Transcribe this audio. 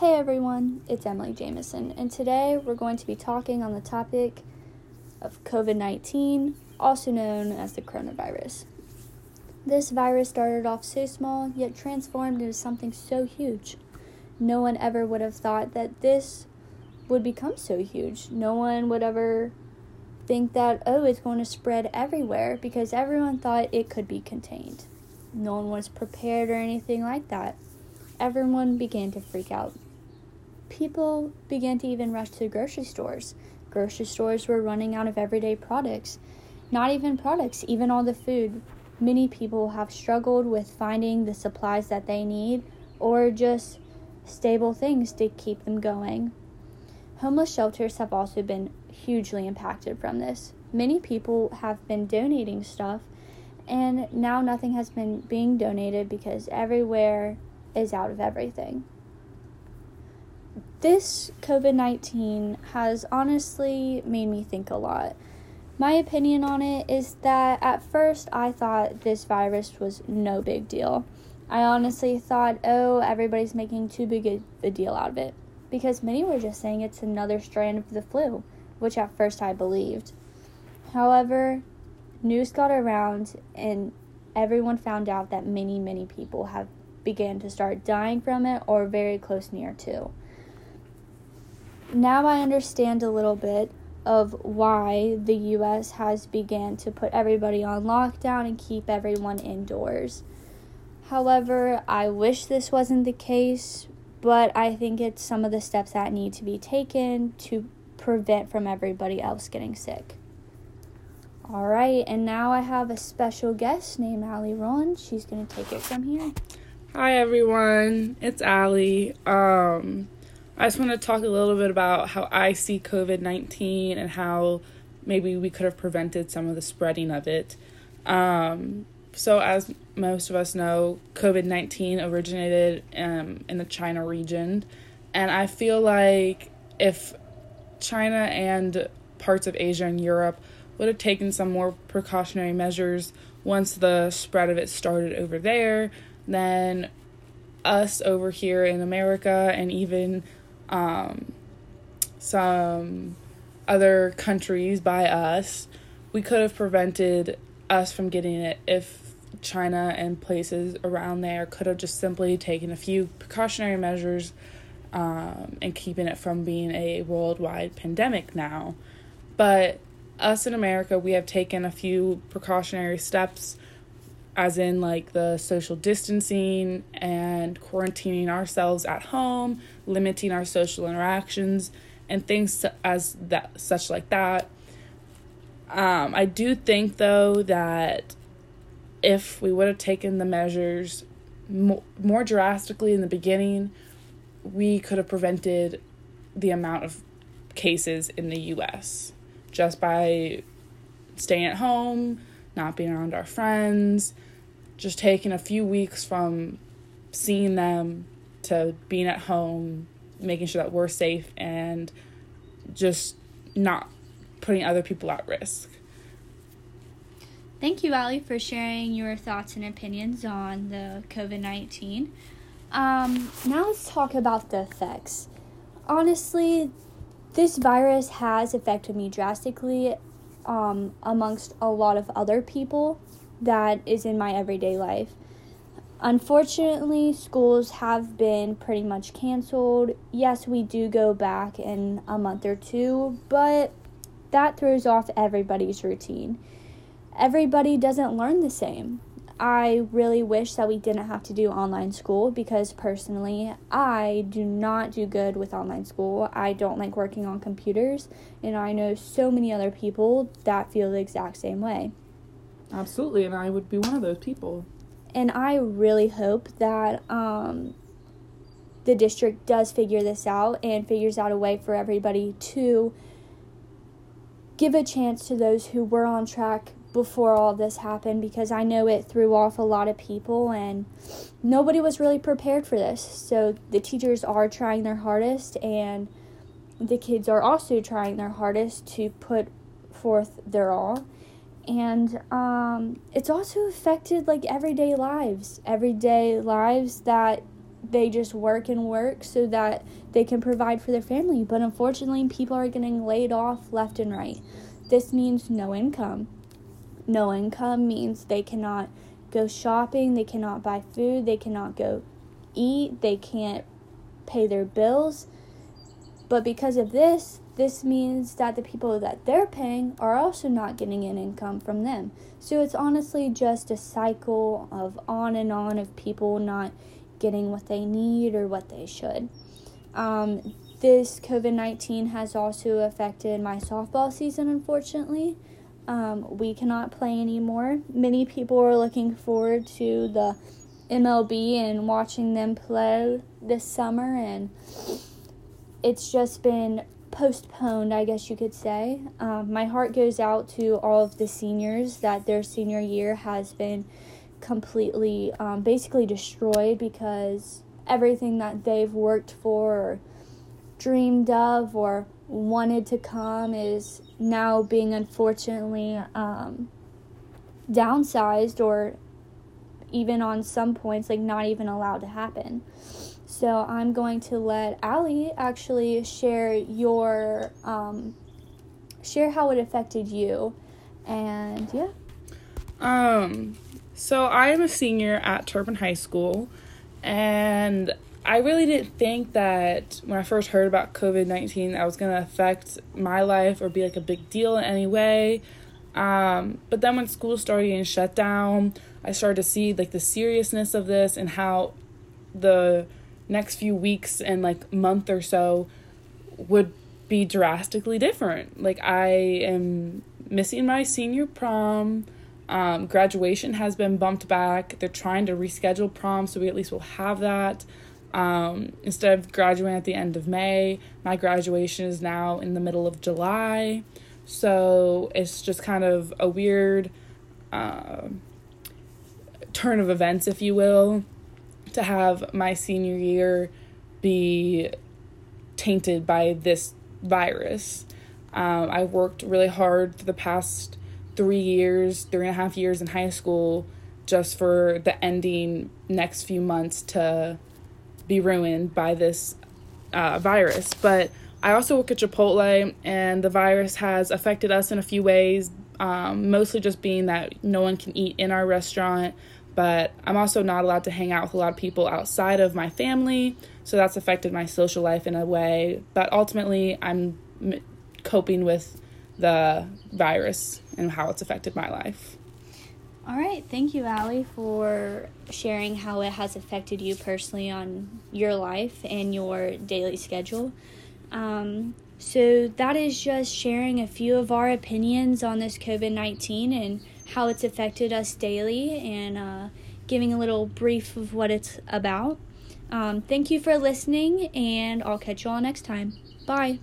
Hey everyone, it's Emily Jameson, and today we're going to be talking on the topic of COVID 19, also known as the coronavirus. This virus started off so small, yet transformed into something so huge. No one ever would have thought that this would become so huge. No one would ever think that, oh, it's going to spread everywhere because everyone thought it could be contained. No one was prepared or anything like that. Everyone began to freak out people began to even rush to grocery stores. Grocery stores were running out of everyday products. Not even products, even all the food. Many people have struggled with finding the supplies that they need or just stable things to keep them going. Homeless shelters have also been hugely impacted from this. Many people have been donating stuff, and now nothing has been being donated because everywhere is out of everything this COVID 19 has honestly made me think a lot. My opinion on it is that at first I thought this virus was no big deal. I honestly thought, oh, everybody's making too big a deal out of it. Because many were just saying it's another strand of the flu, which at first I believed. However, news got around and everyone found out that many, many people have began to start dying from it or very close near to now I understand a little bit of why the US has began to put everybody on lockdown and keep everyone indoors. However, I wish this wasn't the case, but I think it's some of the steps that need to be taken to prevent from everybody else getting sick. All right, and now I have a special guest named Allie Roland. She's going to take it from here. Hi everyone, it's Allie. Um I just want to talk a little bit about how I see COVID 19 and how maybe we could have prevented some of the spreading of it. Um, so, as most of us know, COVID 19 originated um, in the China region. And I feel like if China and parts of Asia and Europe would have taken some more precautionary measures once the spread of it started over there, then us over here in America and even um, some other countries by us, we could have prevented us from getting it if China and places around there could have just simply taken a few precautionary measures um, and keeping it from being a worldwide pandemic now. But us in America, we have taken a few precautionary steps as in like the social distancing and quarantining ourselves at home, limiting our social interactions, and things as that such like that. Um, I do think though that if we would have taken the measures more, more drastically in the beginning, we could have prevented the amount of cases in the US just by staying at home, not being around our friends, just taking a few weeks from seeing them to being at home, making sure that we're safe and just not putting other people at risk. Thank you, Ali, for sharing your thoughts and opinions on the COVID 19. Um, now let's talk about the effects. Honestly, this virus has affected me drastically um, amongst a lot of other people that is in my everyday life. Unfortunately, schools have been pretty much canceled. Yes, we do go back in a month or two, but that throws off everybody's routine. Everybody doesn't learn the same. I really wish that we didn't have to do online school because personally, I do not do good with online school. I don't like working on computers, and I know so many other people that feel the exact same way. Absolutely, and I would be one of those people. And I really hope that um, the district does figure this out and figures out a way for everybody to give a chance to those who were on track before all this happened because I know it threw off a lot of people and nobody was really prepared for this. So the teachers are trying their hardest and the kids are also trying their hardest to put forth their all and um, it's also affected like everyday lives everyday lives that they just work and work so that they can provide for their family. But unfortunately, people are getting laid off left and right. This means no income. No income means they cannot go shopping, they cannot buy food, they cannot go eat, they can't pay their bills. But because of this, this means that the people that they're paying are also not getting an income from them. So it's honestly just a cycle of on and on of people not getting what they need or what they should. Um, this COVID 19 has also affected my softball season, unfortunately. Um, we cannot play anymore. Many people are looking forward to the MLB and watching them play this summer, and it's just been postponed, I guess you could say. Um, my heart goes out to all of the seniors that their senior year has been completely, um, basically destroyed because everything that they've worked for or dreamed of or wanted to come is now being unfortunately um, downsized or even on some points like not even allowed to happen. So I'm going to let Ali actually share your um, share how it affected you, and yeah. Um. So I am a senior at Turpin High School, and I really didn't think that when I first heard about COVID 19, that was going to affect my life or be like a big deal in any way. Um, but then when school started getting shut down, I started to see like the seriousness of this and how the next few weeks and like month or so would be drastically different. Like I am missing my senior prom. Um, graduation has been bumped back. They're trying to reschedule prom, so we at least will have that. Um, instead of graduating at the end of May, my graduation is now in the middle of July. So it's just kind of a weird uh, turn of events, if you will, to have my senior year be tainted by this virus. Um, I worked really hard for the past three years, three and a half years in high school, just for the ending next few months to be ruined by this uh, virus. But I also work at Chipotle, and the virus has affected us in a few ways. Um, mostly just being that no one can eat in our restaurant, but I'm also not allowed to hang out with a lot of people outside of my family, so that's affected my social life in a way. But ultimately, I'm m- coping with the virus and how it's affected my life. All right, thank you, Ali, for sharing how it has affected you personally on your life and your daily schedule. Um, so, that is just sharing a few of our opinions on this COVID 19 and how it's affected us daily and uh, giving a little brief of what it's about. Um, thank you for listening, and I'll catch you all next time. Bye.